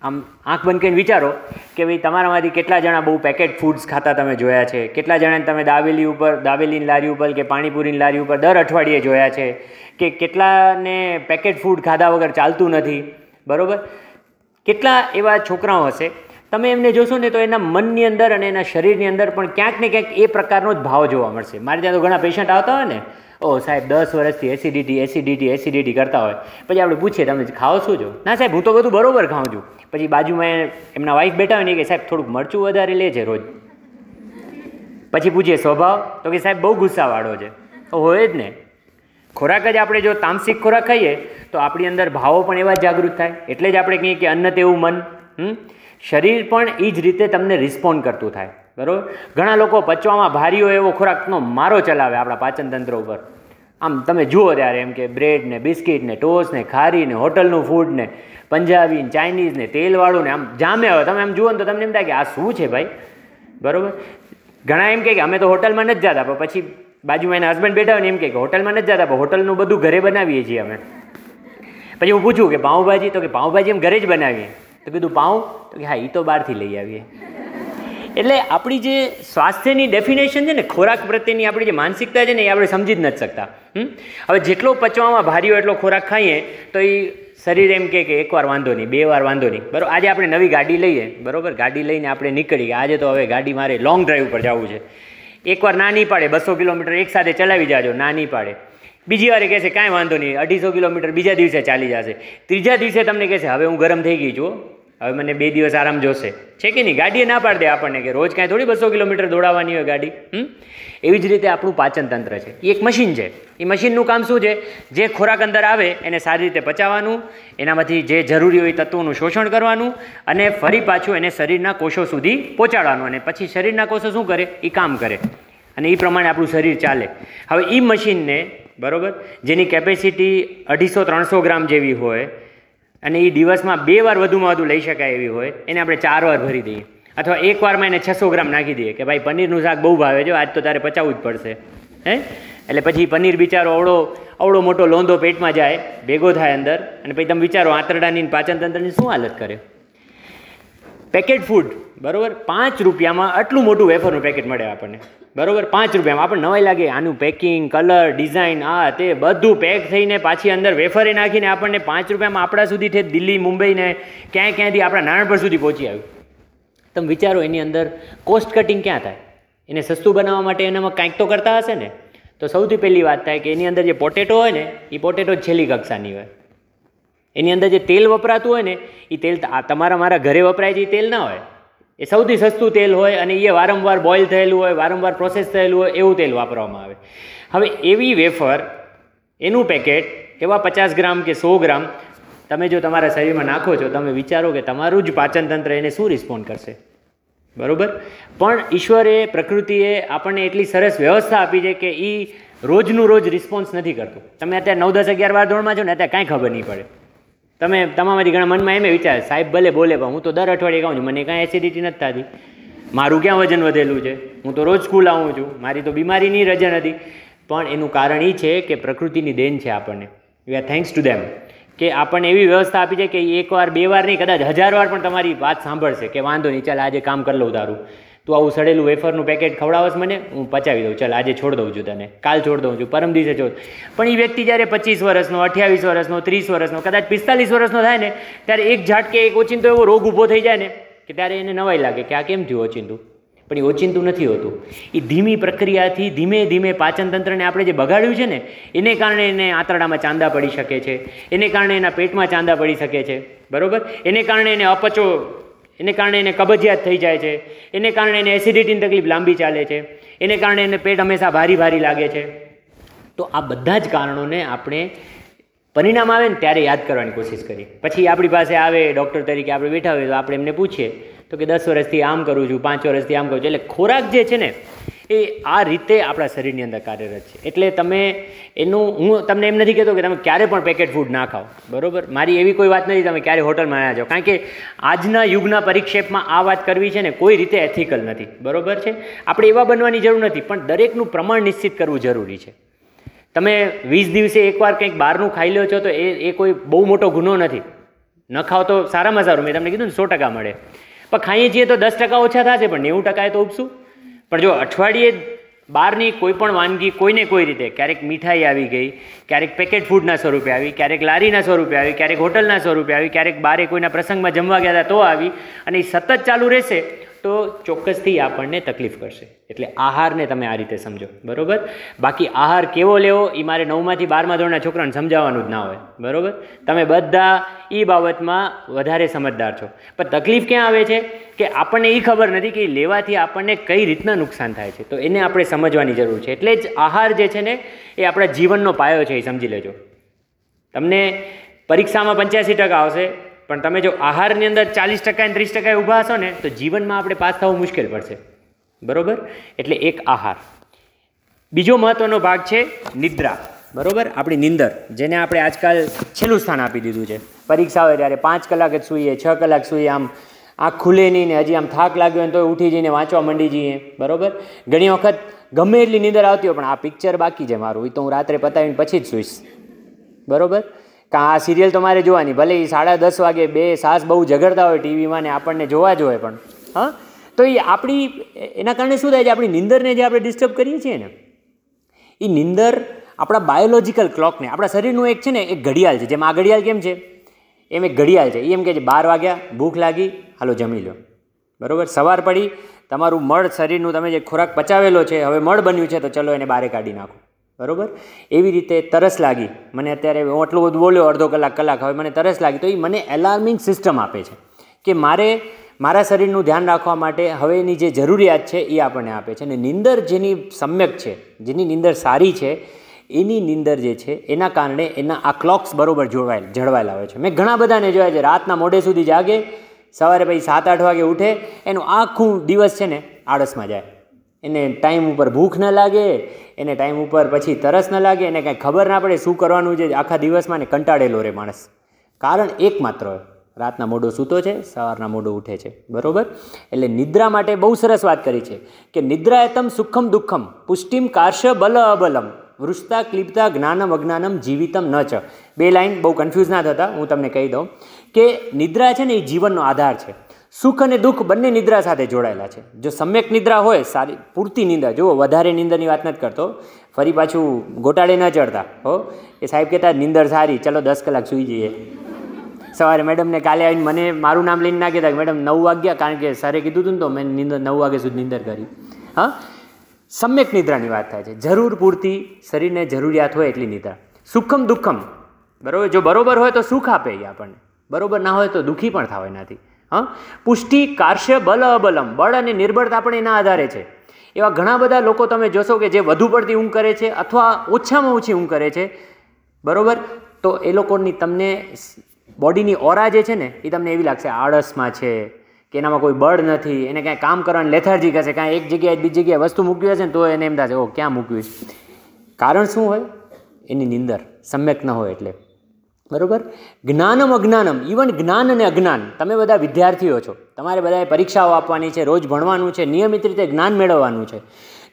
આમ આંખ બંધ કરીને વિચારો કે ભાઈ તમારામાંથી કેટલા જણા બહુ પેકેટ ફૂડ્સ ખાતા તમે જોયા છે? કેટલા જણાને તમે દાબેલી ઉપર, દાબેલીની લારી ઉપર કે પાણીપુરીની લારી ઉપર દર અઠવાડિયે જોયા છે કે કેટલાને પેકેટ ફૂડ ખાધા વગર ચાલતું નથી? બરાબર? કેટલા એવા છોકરાઓ હશે? તમે એમને જોશો ને તો એના મનની અંદર અને એના શરીરની અંદર પણ ક્યાંક ને ક્યાંક એ પ્રકારનો જ ભાવ જોવા મળશે. મારે ત્યાં તો ઘણા પેશન્ટ આવતા હોય ને. ઓ સાહેબ, દસ વર્ષથી એસિડિટી એસિડિટી એસિડિટી કરતા હોય. પછી આપણે પૂછીએ, તમે ખાઓ શું છો? ના સાહેબ, હું તો બધું બરાબર ખાઉં છું. પછી બાજુમાં એમના વાઈફ બેઠા હોય ને કે, સાહેબ, થોડુંક મરચું વધારે લેજે રોજ. પછી પૂછીએ સ્વભાવ? તો કે, સાહેબ, બહુ ગુસ્સાવાળો છે. તો હોય જ ને. ખોરાક જ આપણે જો તામસિક ખોરાક ખાઈએ, તો આપણી અંદર ભાવો પણ એવા જાગૃત થાય. એટલે જ આપણે કહીએ કે, અન્ન તેવું મન. હમ? શરીર પણ એ જ રીતે તમને રિસ્પોન્ડ કરતું થાય. બરાબર? ઘણા લોકો પચવામાં ભારી હોય એવો ખોરાકનો મારો ચલાવે આપણા પાચનતંત્ર ઉપર. આમ તમે જુઓ ત્યારે એમ કે, બ્રેડ ને બિસ્કિટ ને ટોસ ને ખારી ને હોટલનું ફૂડ ને પંજાબી ને ચાઇનીઝ ને તેલવાળું ને આમ જામે આવે તમે આમ જુઓ ને તો તમને એમ થાય કે આ શું છે ભાઈ? બરાબર? ઘણા એમ કે અમે તો હોટલમાં નથી જતા, પણ પછી બાજુમાં એના હસબન્ડ બેઠા હોય ને એમ કે હોટલમાં નથી જતા, પણ હોટલનું બધું ઘરે બનાવીએ છીએ અમે. પછી હું પૂછું કે પાઉંભાજી? તો કે પાઉંભાજી એમ ઘરે જ બનાવીએ. તો કીધું, પાઉં? તો કે, હા એ તો બહારથી લઈ આવીએ. એટલે આપણી જે સ્વાસ્થ્યની ડેફિનેશન છે ને, ખોરાક પ્રત્યેની આપણી જે માનસિકતા છે ને, એ આપણે સમજી જ નથી શકતા? હવે જેટલો પચવામાં ભારી હોય એટલો ખોરાક ખાઈએ, તો એ શરીર એમ કહે કે એકવાર વાંધો નહીં, બે વાર વાંધો નહીં. બરાબર આજે આપણે નવી ગાડી લઈએ, બરાબર? ગાડી લઈને આપણે નીકળી ગયા આજે તો હવે ગાડી મારે લોંગ ડ્રાઈવ પર જવું છે. એકવાર ના નહીં પાડે, બસો કિલોમીટર એકસાથે ચલાવી જાજો, ના નહીં પાડે. બીજી વારે કહેશે, કાંઈ વાંધો નહીં, અઢીસો કિલોમીટર બીજા દિવસે ચાલી જશે. ત્રીજા દિવસે તમને કહેશે, હવે હું ગરમ થઈ ગઈ છું હવે મને બે દિવસ આરામ જોશે. છે કે નહીં? ગાડીએ ના પાડી દે આપણને કે રોજ કાંઈ થોડી બસો કિલોમીટર દોડાવવાની હોય ગાડી, હમ? એવી જ રીતે આપણું પાચન તંત્ર છે. એ એક મશીન છે. એ મશીનનું કામ શું છે? જે ખોરાક અંદર આવે, એને સારી રીતે પચાવવાનું, એનામાંથી જે જરૂરી હોય તત્વોનું શોષણ કરવાનું અને ફરી પાછું એને શરીરના કોષો સુધી પહોંચાડવાનું અને પછી શરીરના કોષો શું કરે? એ કામ કરે. અને એ પ્રમાણે આપણું શરીર ચાલે. હવે એ મશીનને, બરાબર? જેની કેપેસિટી અઢીસો ત્રણસો ગ્રામ જેવી હોય અને એ દિવસમાં બે વાર વધુમાં વધુ લઈ શકાય એવી હોય, એને આપણે ચાર વાર ભરી દઈએ. અથવા એકવારમાં એને છસો ગ્રામ નાખી દઈએ કે ભાઈ પનીરનું શાક બહુ ભાવે છે આજ તો તારે પચાવવું જ પડશે. હે? એટલે પછી પનીર બિચારો અવળો અવળો મોટો લોંધો પેટમાં જાય, ભેગો થાય અંદર, અને પછી તમે વિચારો આંતરડાની પાચનતંત્રની પાચન તંત્રની શું હાલત કરે? પેકેટ ફૂડ બરોબર? પાંચ રૂપિયામાં આટલું મોટું વેફરનું પેકેટ મળે આપણને. બરોબર? પાંચ રૂપિયામાં. આપણને નવાઈ લાગે આનું પેકિંગ કલર ડિઝાઇન આ, તે બધું પેક થઈને પાછી અંદર વેફરે નાખીને આપણને પાંચ રૂપિયામાં આપણા સુધી છે દિલ્હી, મુંબઈને, ક્યાંય ક્યાંયથી આપણા નારાયણપુર સુધી પહોંચી આવ્યું. તમે વિચારો એની અંદર કોસ્ટ કટિંગ ક્યાં થાય? એને સસ્તું બનાવવા માટે એનામાં કાંઈક તો કરતા હશે ને? તો સૌથી પહેલી વાત થાય કે એની અંદર જે પોટેટો હોય ને એ પોટેટો છેલ્લી કક્ષાની હોય. એની અંદર જે તેલ વપરાતું હોય ને એ તેલ તમારા મારા ઘરે વપરાય છે એ તેલ ના હોય. એ સૌથી સસ્તું તેલ હોય અને એ વારંવાર બોઇલ થયેલું હોય, વારંવાર પ્રોસેસ થયેલું હોય, એવું તેલ વાપરવામાં આવે. હવે એવી વેફર, એનું પેકેટ એવા પચાસ ગ્રામ કે સો ગ્રામ, તમે જો તમારા શરીરમાં નાખો છો, તમે વિચારો કે તમારું જ પાચનતંત્ર એને શું રિસ્પોન્ડ કરશે? બરોબર? પણ ઈશ્વરે, પ્રકૃતિએ આપણને એટલી સરસ વ્યવસ્થા આપી છે કે એ રોજનું રોજ રિસ્પોન્સ નથી કરતું. તમે અત્યારે નવ, દસ, અગિયાર, બાર ધોરણમાં છો ને, અત્યારે કાંઈ ખબર નહીં પડે. તમે તમારામાંથી ઘણા મનમાં એમ વિચાર, સાહેબ, ભલે બોલે, પણ હું તો દર અઠવાડિયે કહું છું, મને કાંઈ એસિડિટી નથી થતી. મારું ક્યાં વજન વધેલું છે? હું તો રોજ સ્કૂલ આવું છું. મારી તો બીમારીની રજા નથી. પણ એનું કારણ એ છે કે પ્રકૃતિની દેન છે આપણને. We are thanks to them કે આપણને એવી વ્યવસ્થા આપી છે કે એકવાર, બે વાર નહીં, કદાચ હજાર વાર પણ તમારી વાત સાંભળશે કે વાંધો નહીં, ચાલ આજે કામ કરી લઉં તારું. તું આવું સડેલું વેફરનું પેકેટ ખવડાવસ મને, હું પચાવી દઉં. ચાલ, આજે છોડ દઉં છું તને. કાલ છોડ દઉં છું. પરમ દિવસે છોડ. પણ એ વ્યક્તિ જ્યારે પચીસ વર્ષનો, અઠ્યાવીસ વર્ષનો, ત્રીસ વર્ષનો, કદાચ પિસ્તાલીસ વર્ષનો થાય ને, ત્યારે એક ઝાટકે, એક ઓચિંતો એવો રોગ ઊભો થઈ જાય ને, કે ત્યારે એને નવાઈ લાગે કે આ કેમ થયું ઓચિંતું? પણ એ ઓચિંતું નથી હોતું. એ ધીમી પ્રક્રિયાથી ધીમે ધીમે પાચન તંત્રને આપણે જે બગાડ્યું છે ને, એને કારણે એને આંતરડામાં ચાંદા પડી શકે છે, એને કારણે એના પેટમાં ચાંદા પડી શકે છે, બરોબર? એને કારણે એને અપચો, એને કારણે એને કબજિયાત થઈ જાય છે, એને કારણે એને એસિડિટીની તકલીફ લાંબી ચાલે છે, એને કારણે એને પેટ હંમેશા ભારી ભારી લાગે છે. તો આ બધા જ કારણોને આપણે પરિણામ આવે ને ત્યારે યાદ કરવાની કોશિશ કરીએ. પછી આપણી પાસે આવે, ડૉક્ટર તરીકે આપણે બેઠા હોય તો આપણે એમને પૂછીએ તો કે દસ વર્ષથી આમ કરું છું, પાંચ વર્ષથી આમ કરું છું, એટલે ખોરાક જે છે ને, એ આ રીતે આપણા શરીરની અંદર કાર્યરત છે. એટલે તમે એનું, હું તમને એમ નથી કહેતો કે તમે ક્યારે પણ પેકેટ ફૂડ ના ખાઓ, બરોબર? મારી એવી કોઈ વાત નથી, તમે ક્યારે હોટલમાં ના જાઓ. કારણ કે આજના યુગના પરિક્ષેપમાં આ વાત કરવી છે ને, કોઈ રીતે એથિકલ નથી, બરોબર છે? આપણે એવા બનવાની જરૂર નથી, પણ દરેકનું પ્રમાણ નિશ્ચિત કરવું જરૂરી છે. તમે વીસ દિવસે એકવાર કંઈક બહારનું ખાઈ લો છો, તો એ એ કોઈ બહુ મોટો ગુનો નથી. ન ખાઓ તો સારામાં સારું. મેં તમને કીધું ને, સો ટકા મળે. પણ ખાઈએ છીએ તો દસ ટકા ઓછા થશે, પણ નેવું ટકાએ તો ઉપસું. પણ જો અઠવાડિયે બહારની કોઈ પણ વાનગી કોઈને કોઈ રીતે, ક્યારેક મીઠાઈ આવી ગઈ, ક્યારેક પેકેટ ફૂડના સ્વરૂપે આવી, ક્યારેક લારીના સ્વરૂપે આવી, ક્યારેક હોટલના સ્વરૂપે આવી, ક્યારેક બારે કોઈના પ્રસંગમાં જમવા ગયા હતા તો આવી, અને એ સતત ચાલુ રહેશે તો ચોક્કસથી આપણને તકલીફ કરશે. એટલે આહારને તમે આ રીતે સમજો. બરોબર? બાકી આહાર કેવો લેવો એ મારે નવમાંથી બારમા ધોરણના છોકરાને સમજાવવાનું જ ના હોય. બરોબર? તમે બધા એ બાબતમાં વધારે સમજદાર છો. પણ તકલીફ ક્યાં આવે છે? કે આપણને એ ખબર નથી કે લેવાથી આપણને કઈ રીતના નુકસાન થાય છે. તો એને આપણે સમજવાની જરૂર છે. એટલે જ આહાર જે છે ને, એ આપણા જીવનનો પાયો છે એ સમજી લેજો. તમને પરીક્ષામાં પંચ્યાસી ટકા આવશે પણ તમે જો આહારની અંદર ચાલીસ ટકા ત્રીસ ટકા ઊભા હશો ને, તો જીવનમાં આપણે પાસ થવું મુશ્કેલ પડશે. બરોબર? એટલે એક આહાર. બીજો મહત્ત્વનો ભાગ છે નિદ્રા. બરાબર? આપણી નિંદર, જેને આપણે આજકાલ છેલ્લું સ્થાન આપી દીધું છે. પરીક્ષા હોય ત્યારે પાંચ કલાક જ સૂઈએ, છ કલાક સૂઈએ, આમ આંખ ખુલે નહીં ને હજી આમ થાક લાગ્યો હોય તો ઉઠી જઈને વાંચવા માંડી જઈએ. બરોબર? ઘણી વખત ગમે એટલી નિંદર આવતી હોય, પણ આ પિક્ચર બાકી છે મારું. એ તો હું રાત્રે પતાવીને પછી જ સૂઈશ. બરોબર? કાં આ સિરિયલ તો મારે જોવાની, ભલે એ સાડા દસ વાગે બે સાસ બહુ ઝઘડતા હોય ટીવીમાં ને આપણને જોવા જ હોય પણ, હા? તો એ આપણી, એના કારણે શું થાય છે, આપણી નિંદરને જે આપણે ડિસ્ટર્બ કરીએ છીએ ને એ નિંદર આપણા બાયોલોજિકલ ક્લોકને આપણા શરીરનું એક છે ને, એક ઘડિયાળ છે. જેમ આ ઘડિયાળ કેમ છે? એમ એક ઘડિયાળ છે. એ એમ કે છે, બાર વાગ્યા, ભૂખ લાગી, હાલો જમી લો. બરાબર? સવાર પડી, તમારું મળ શરીરનું તમે જે ખોરાક પચાવેલો છે, હવે મળ બન્યું છે, તો ચલો એને બારે કાઢી નાખો. બરાબર? એવી રીતે તરસ લાગી. મને અત્યારે હું આટલું બધું બોલ્યો, અડધો કલાક કલાક. હવે મને તરસ લાગી. તો એ મને એલાર્મિંગ સિસ્ટમ આપે છે કે મારે મારા શરીરનું ધ્યાન રાખવા માટે હવે એની જે જરૂરિયાત છે એ આપણને આપે છે. અને નિંદર જેની સમ્યક છે, જેની નિંદર સારી છે, એની નિંદર જે છે, એના કારણે એના આ ક્લોક્સ બરોબર જોડવાય જળવાયેલા હોય છે. મેં ઘણા બધાને જોયા છે. રાતના મોડે સુધી જાગે, સવારે પછી સાત, આઠ વાગે ઉઠે, એનું આખું દિવસ છે ને આળસમાં જાય. એને ટાઈમ ઉપર ભૂખ ન લાગે, એને ટાઈમ ઉપર પછી તરસ ન લાગે, એને કાંઈ ખબર ના પડે શું કરવાનું છે, આખા દિવસમાં ને કંટાળેલો રહે માણસ. કારણ એકમાત્ર રાતના મોડો સૂતો છે, સવારના મોડો ઉઠે છે. બરોબર? એટલે નિદ્રા માટે બહુ સરસ વાત કરી છે કે નિદ્રાયતમ સુખમ દુઃખમ, પુષ્ટિમ કાર્શ બલ અબલમ વૃષ્તા ક્લિપ્તા જ્ઞાનમ અજ્ઞાનમ જીવિતમ ન ચ. બે લાઈન બહુ કન્ફ્યુઝ ના થતા, હું તમને કહી દઉં કે નિદ્રા છે ને એ જીવનનો આધાર છે. સુખ અને દુઃખ બંને નિદ્રા સાથે જોડાયેલા છે. જો સમ્યક નિદ્રા હોય, સારી, પૂરતી નિંદા, જુઓ, વધારે નિંદરની વાત નથી કરતો. ફરી પાછું ગોટાળે ન ચડતા, હો. એ સાહેબ કહેતા, નિંદર સારી, ચલો દસ કલાક સૂઈ જઈએ. સવારે મેડમને કાલે આવીને મને મારું નામ લઈને ના કહેતા કે મેડમ નવ વાગ્યા. કારણ કે સરે કીધું હતું ને તો મેં નિંદર, નવ વાગ્યા સુધી નિંદર કરી. હા? સમ્યક નિદ્રાની વાત થાય છે. જરૂર પૂરતી, શરીરને જરૂરિયાત હોય એટલી નિદ્રા. સુખમ દુઃખમ. બરાબર? જો બરોબર હોય તો સુખ આપે એ આપણને. બરોબર ના હોય તો દુઃખી પણ થાવ એનાથી હા? પુષ્ટિ કાર્ય બલ, અબલમ. બળ અને નિર્બળતા પણ એના આધારે છે. એવા ઘણા બધા લોકો તમે જોશો કે જે વધુ પડતી ઊંઘ કરે છે અથવા ઓછામાં ઓછી ઊંઘ કરે છે. બરાબર? તો એ લોકોની તમને બોડીની ઓરા જે છે ને, એ તમને એવી લાગશે, આળસમાં છે, કે એનામાં કોઈ બળ નથી, એને કાંઈ કામ કરવાની લેથાર્જી કરશે, કાંઈ એક જગ્યાએ બીજી જગ્યાએ વસ્તુ મૂકવી હશે ને, તો એને એમ થશે ઓ ક્યાં મૂક્યું છે? કારણ શું હોય? એની નિંદર, સમ્યક ન હોય એટલે. બરોબર? જ્ઞાનમ અજ્ઞાનમ. ઇવન જ્ઞાન અને અજ્ઞાન, તમે બધા વિદ્યાર્થીઓ છો. તમારે બધાએ પરીક્ષાઓ આપવાની છે, રોજ ભણવાનું છે, નિયમિત રીતે જ્ઞાન મેળવવાનું છે.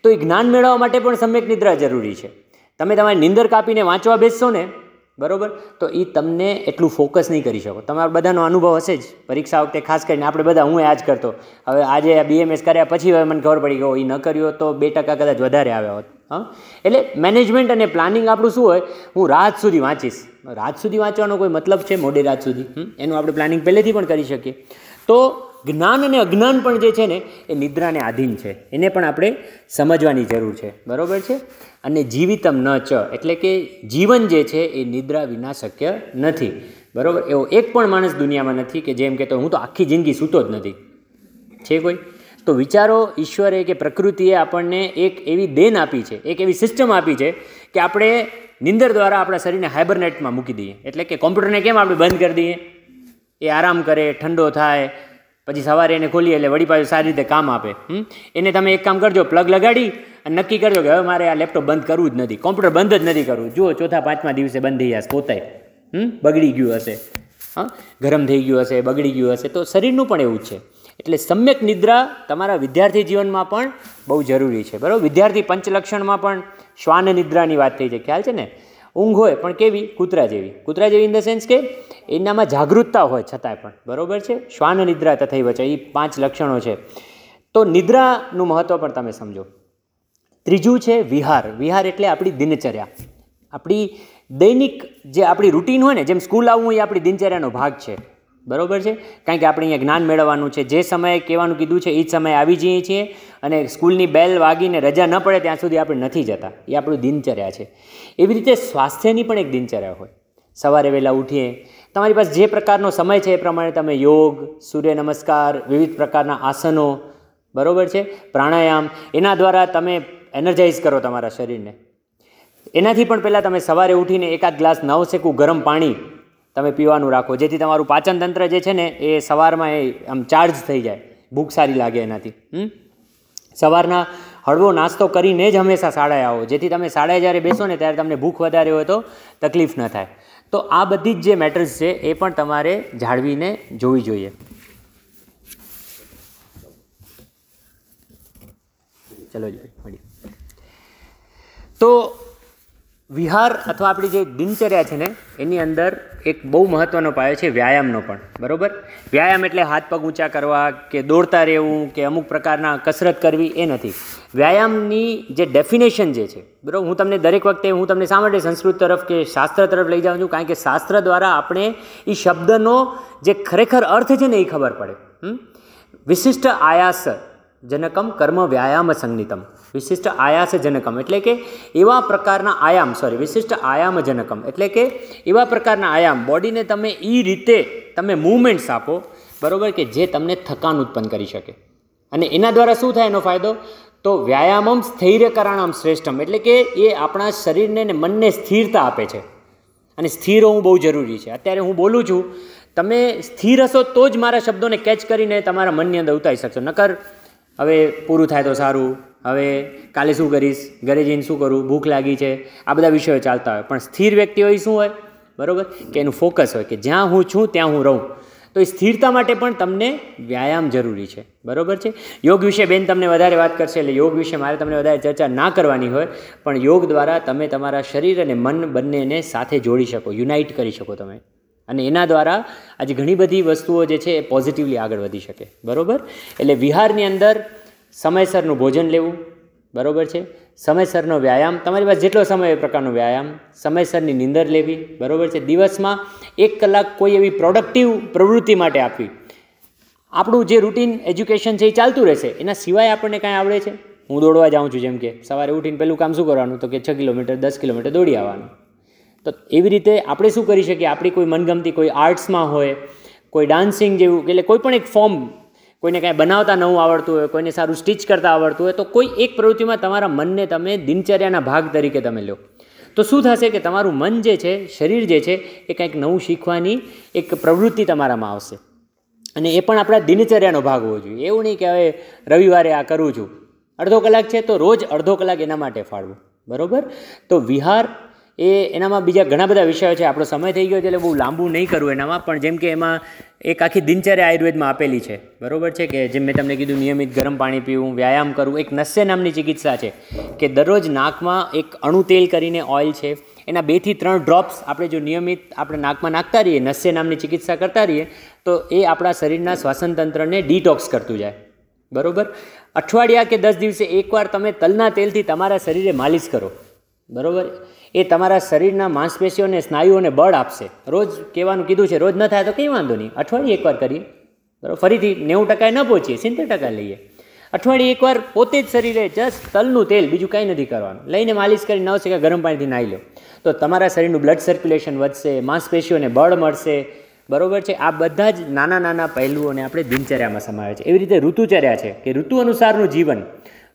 તો એ જ્ઞાન મેળવવા માટે પણ સમ્યક નિદ્રા જરૂરી છે. તમે તમારી નિંદર કાપીને વાંચવા બેસશો ને બરોબર? તો એ તમને એટલું ફોકસ નહીં કરી શકો. તમારા બધાનો અનુભવ હશે જ. પરીક્ષા વખતે ખાસ કરીને આપણે બધા, હું આ જ કરતો. હવે આજે બીએમએસ કર્યા પછી હવે મને ખબર પડી ગયો એ ન કર્યો તો બે ટકા કદાચ વધારે આવ્યા હોત. હા? એટલે મેનેજમેન્ટ અને પ્લાનિંગ આપણું શું હોય? હું રાત સુધી વાંચીશ. રાત સુધી વાંચવાનો કોઈ મતલબ છે? મોડી રાત સુધી. એનું આપણે પ્લાનિંગ પહેલેથી પણ કરી શકીએ. તો જ્ઞાન અને અજ્ઞાન પણ જે છે ને, એ નિદ્રાને આધીન છે. એને પણ આપણે સમજવાની જરૂર છે. બરાબર છે? અને જીવિતમ ન ચ, એટલે કે જીવન જે છે એ નિદ્રા વિના શક્ય નથી. બરાબર? એવો એક પણ માણસ દુનિયામાં નથી કે જેમ કહેતો, હું તો આખી જિંદગી સૂતો જ નથી. છે કોઈ? તો વિચારો ઈશ્વરે કે પ્રકૃતિએ આપણને એક એવી દેન આપી છે, એક એવી સિસ્ટમ આપી છે કે આપણે નિંદર દ્વારા આપણા શરીરને હાઇબરનેટમાં મૂકી દઈએ. એટલે કે કોમ્પ્યુટરને કેમ આપણે બંધ કરી દઈએ? એ આરામ કરે, ઠંડો થાય, પછી સવારે એને ખોલીએ એટલે વળી પાછું સારી રીતે કામ આપે? એને તમે એક કામ કરજો, પ્લગ લગાડી અને નક્કી કરજો કે હવે મારે આ લેપટોપ બંધ કરવું જ નથી. કોમ્પ્યુટર બંધ જ નથી કરવું. જુઓ, ચોથા, પાંચમા દિવસે બંધ થઈ જશે પોતાય. હમ? બગડી ગયું હશે. હા? ગરમ થઈ ગયું હશે, બગડી ગયું હશે. તો શરીરનું પણ એવું જ છે. એટલે સમ્યક નિદ્રા તમારા વિદ્યાર્થી જીવનમાં પણ બહુ જરૂરી છે. બરાબર? વિદ્યાર્થી પંચલક્ષણમાં પણ શ્વાન નિદ્રાની વાત થઈ છે. ખ્યાલ છે ને? ઊંઘ હોય પણ કેવી? કૂતરા જેવી. કૂતરા જેવી ઇન ધ સેન્સ કે એનામાં જાગૃતતા હોય છતાંય પણ. બરોબર છે? શ્વાન નિદ્રા તથૈ વચ્ચે એ પાંચ લક્ષણો છે. તો નિદ્રાનું મહત્ત્વ પણ તમે સમજો. ત્રીજું છે વિહાર. વિહાર એટલે આપણી દિનચર્યા. આપણી દૈનિક જે આપણી રૂટીન હોય ને, જેમ સ્કૂલ આવવું એ આપણી દિનચર્યાનો ભાગ છે. બરોબર છે? કારણ કે આપણે અહીંયા જ્ઞાન મેળવવાનું છે. જે સમયે કહેવાનું કીધું છે એ જ સમયે આવી જઈએ છીએ અને સ્કૂલની બેલ વાગીને રજા ન પડે ત્યાં સુધી આપણે નથી જતા. એ આપણું દિનચર્યા છે. એવી રીતે સ્વાસ્થ્યની પણ એક દિનચર્યા હોય. સવારે વહેલા ઉઠીએ. તમારી પાસે જે પ્રકારનો સમય છે એ પ્રમાણે તમે યોગ, સૂર્ય નમસ્કાર, વિવિધ પ્રકારના આસનો, બરાબર છે? પ્રાણાયામ, એના દ્વારા તમે એનર્જાઇઝ કરો તમારા શરીરને. એનાથી પણ પહેલાં તમે સવારે ઉઠીને એકાદ ગ્લાસ નવસેકું ગરમ પાણી તમે પીવાનું રાખો. જેથી તમારું પાચન તંત્ર જે છે ને, એ સવારમાં એ આમ ચાર્જ થઈ જાય. ભૂખ સારી લાગે એનાથી? સવારના હળવો નાસ્તો કરીને જ હંમેશા શાળાએ આવો. જેથી તમે શાળાએ જ્યારે બેસો ને ત્યારે તમને ભૂખ વધારે હોય તો તકલીફ ન થાય. તો આ બધી જ જે મેટર્સ છે, એ પણ તમારે જાળવીને જોવી જોઈએ. ચલો જોઈએ મળીએ તો વિહાર અથવા આપણી જે દિનચર્યા છે ને, એની અંદર એક બહુ મહત્ત્વનો પાયો છે વ્યાયામનો પણ, બરાબર? વ્યાયામ એટલે હાથ પગ ઊંચા કરવા કે દોડતા રહેવું કે અમુક પ્રકારના કસરત કરવી એ નથી. વ્યાયામની જે ડેફિનેશન જે છે, બરાબર? હું તમને દરેક વખતે, હું તમને શા માટે સંસ્કૃત તરફ કે શાસ્ત્ર તરફ લઈ જાઉં છું? કારણ કે શાસ્ત્ર દ્વારા આપણે એ શબ્દનો જે ખરેખર અર્થ છે ને એ ખબર પડે? વિશિષ્ટ આયાસ જનકમ કર્મ વ્યાયામ સંગીતમ. વિશિષ્ટ આયાસજનકમ. એટલે કે એવા પ્રકારના આયામ સોરી વિશિષ્ટ આયામજનકમ. એટલે કે એવા પ્રકારના આયામ બોડીને તમે એ રીતે તમે મૂવમેન્ટ્સ આપો, બરાબર, કે જે તમને થકાન ઉત્પન્ન કરી શકે. અને એના દ્વારા શું થાય એનો ફાયદો? તો વ્યાયામમ સ્થૈર્યકરણમ શ્રેષ્ઠમ. એટલે કે એ આપણા શરીરને ને મનને સ્થિરતા આપે છે. અને સ્થિર હોવું બહુ જરૂરી છે. અત્યારે હું બોલું છું, તમે સ્થિર હશો તો જ મારા શબ્દોને કેચ કરીને તમારા મનની અંદર ઉતારી શકશો. નકર હવે પૂરું થાય તો સારું. હવે કાલે શું કરીશ? ઘરે જઈને શું કરું? ભૂખ લાગી છે. આ બધા વિષયો ચાલતા હોય. પણ સ્થિર વ્યક્તિ હોય શું હોય? બરાબર? કે એનું ફોકસ હોય કે જ્યાં હું છું, ત્યાં હું રહું. તો એ સ્થિરતા માટે પણ તમને વ્યાયામ જરૂરી છે. બરાબર છે? યોગ વિશે બેન તમને વધારે વાત કરશે, એટલે યોગ વિશે મારે તમને વધારે ચર્ચા ના કરવાની હોય, પણ યોગ દ્વારા તમે તમારા શરીર અને મન બંનેને સાથે જોડી શકો યુનાઇટ કરી શકો તમે. અને એના દ્વારા આજે ઘણી બધી વસ્તુઓ જે છે એ પોઝિટિવલી આગળ વધી શકે. બરાબર? એટલે વિહારની અંદર સમયસરનું ભોજન લેવું, બરાબર છે? સમયસરનો વ્યાયામ, તમારી પાસે જેટલો સમય એ પ્રકારનો વ્યાયામ, સમયસરની નીંદર લેવી, બરાબર છે? દિવસમાં એક કલાક કોઈ એવી પ્રોડક્ટિવ પ્રવૃત્તિ માટે આપવી. આપણું જે રૂટીન એજ્યુકેશન છે એ ચાલતું રહેશે. એના સિવાય આપણને કાંઈ આવડે છે? હું દોડવા જાઉં છું જેમ કે. સવારે ઉઠીને પહેલું કામ શું કરવાનું? તો કે છ કિલોમીટર, દસ કિલોમીટર દોડી આવવાનું. તો એવી રીતે આપણે શું કરી શકીએ? આપણી કોઈ મનગમતી કોઈ આર્ટ્સમાં હોય, કોઈ ડાન્સિંગ જેવું, એટલે કોઈ પણ એક ફોર્મ કોઈને કાંઈ બનાવતા નવું આવડતું હોય, કોઈને સારું સ્ટીચ કરતા આવડતું હોય, તો કોઈ એક પ્રવૃત્તિમાં તમારા મનને તમે દિનચર્યાના ભાગ તરીકે તમે લો. તો શું થશે કે તમારું મન જે છે, શરીર જે છે, એ કંઈક નવું શીખવાની એક પ્રવૃત્તિ તમારામાં આવશે. અને એ પણ આપણા દિનચર્યાનો ભાગ હોવો જોઈએ. એવું નહીં કે હવે રવિવારે આ કરું છું. અડધો કલાક છે તો રોજ અડધો કલાક એના માટે ફાળવું. બરાબર? તો વિહાર એ એનામાં બીજા ઘણા બધા વિષયો છે. આપણો સમય થઈ ગયો છે એટલે બહુ લાંબુ નહીં કરવું એનામાં, પણ જેમ કે એમાં એક આખી દિનચર્યા આયુર્વેદમાં આપેલી છે. બરાબર છે કે જેમ મેં તમને કીધું નિયમિત ગરમ પાણી પીવું, વ્યાયામ કરવું, એક નસ્ય નામની ચિકિત્સા છે કે દરરોજ નાકમાં એક અણુ તેલ કરીને ઓઇલ છે. એના બેથી ત્રણ ડ્રોપ્સ આપણે જો નિયમિત આપણે નાકમાં નાખતા રહીએ, નસ્ય નામની ચિકિત્સા કરતા રહીએ, તો એ આપણા શરીરના શ્વાસનતંત્રને ડિટોક્સ કરતું જાય. બરાબર? અઠવાડિયા કે દસ દિવસે એકવાર તમે તલના તેલથી તમારા શરીરે માલિશ કરો. બરાબર? એ તમારા શરીરના માંસપેશીઓને સ્નાયુઓને બળ આપશે. રોજ કહેવાનું કીધું છે, રોજ ન થાય તો કંઈ વાંધો નહીં. અઠવાડિયે એકવાર કરીએ. બરાબર? ફરીથી નેવું ટકાએ ન પહોંચીએ, સિત્તેર ટકા લઈએ. અઠવાડિયે એકવાર પોતે જ શરીરે જસ્ટ તલનું તેલ, બીજું કાંઈ નથી કરવાનું. લઈને માલિશ કરી ન શકે ગરમ પાણીથી નાહી લો. તો તમારા શરીરનું બ્લડ સર્ક્યુલેશન વધશે, માંસપેશીઓને બળ મળશે. બરોબર છે? આ બધા જ નાના નાના પહેલુઓને આપણે દિનચર્યામાં સમાવે છે. એવી રીતે ઋતુચર્યા છે કે ઋતુ અનુસારનું જીવન.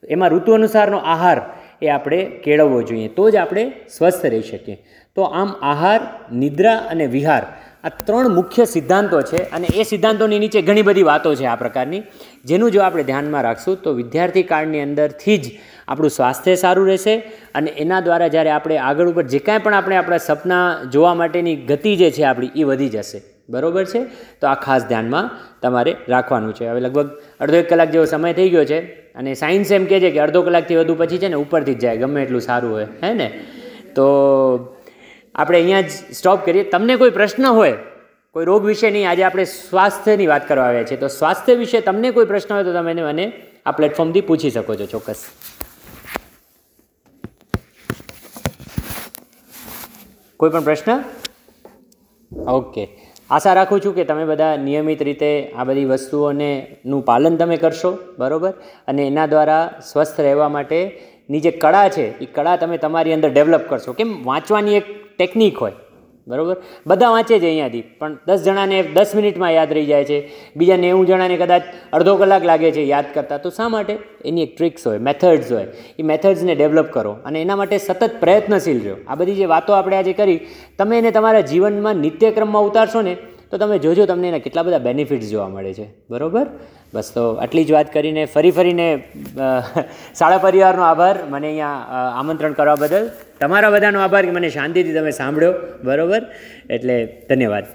એમાં ઋતુ અનુસારનો આહાર એ આપણે કેળવવો જોઈએ. તો જ આપણે સ્વસ્થ રહી શકીએ. તો આમ આહાર, નિદ્રા અને વિહાર આ ત્રણ મુખ્ય સિદ્ધાંતો છે અને એ સિદ્ધાંતોની નીચે ઘણી બધી વાતો છે આ પ્રકારની. જેનું જો આપણે ધ્યાનમાં રાખશું તો વિદ્યાર્થી કાળની અંદરથી જ આપણું સ્વાસ્થ્ય સારું રહેશે અને એના દ્વારા જ્યારે આપણે આગળ ઉપર જે કાંઈ પણ આપણે આપણા સપના જોવા માટેની ગતિ જે છે આપણી એ વધી જશે. બરોબર છે? તો આ ખાસ ધ્યાનમાં તમારે રાખવાનું છે. હવે લગભગ અડધો એક કલાક જેવો સમય થઈ ગયો છે. અને સાયન્સ એમ કહે છે કે અડધો કલાકથી વધુ પછી છે ને ઉપરથી જ જાય, ગમે એટલું સારું હોય, હે ને? તો આપણે અહીંયા જ સ્ટોપ કરીએ. તમને કોઈ પ્રશ્ન હોય, કોઈ રોગ વિશે નહીં, આજે આપણે સ્વાસ્થ્યની વાત કરવા આવ્યા છીએ. તો સ્વાસ્થ્ય વિશે તમને કોઈ પ્રશ્ન હોય તો તમે મને આ પ્લેટફોર્મથી પૂછી શકો છો ચોક્કસ. કોઈ પણ પ્રશ્ન? ઓકે આશા રાખું છું કે તમે બધા નિયમિત રીતે આ બધી વસ્તુઓને નું પાલન તમે કરશો, બરાબર? અને એના દ્વારા સ્વસ્થ રહેવા માટેની જે કળા છે એ કળા તમે તમારી અંદર ડેવલપ કરશો. કેમ? વાંચવાની એક ટેકનિક હોય. બરાબર? બધા વાંચે છે અહીંયાથી. પણ દસ જણાને દસ મિનિટમાં યાદ રહી જાય છે. બીજા નેવું જણાને કદાચ અડધો કલાક લાગે છે યાદ કરતાં. તો શા માટે? એની એક ટ્રિક્સ હોય મેથડ્સ હોય. એ મેથડ્સને ડેવલપ કરો અને એના માટે સતત પ્રયત્નશીલ રહ્યો. આ બધી જે વાતો આપણે આજે કરી, તમે એને તમારા જીવનમાં નિત્યક્રમમાં ઉતારશો ને તો તમે જોજો, તમને એના કેટલા બધા બેનિફિટ્સ જોવા મળે છે. બરાબર? બસ તો આટલી જ વાત કરીને ફરી ફરીને શાળા પરિવારનો આભાર. મને અહીંયા આમંત્રણ કરવા બદલ. તમારા બધાનો આભાર કે મને શાંતિથી તમે સાંભળ્યો. બરાબર? એટલે ધન્યવાદ.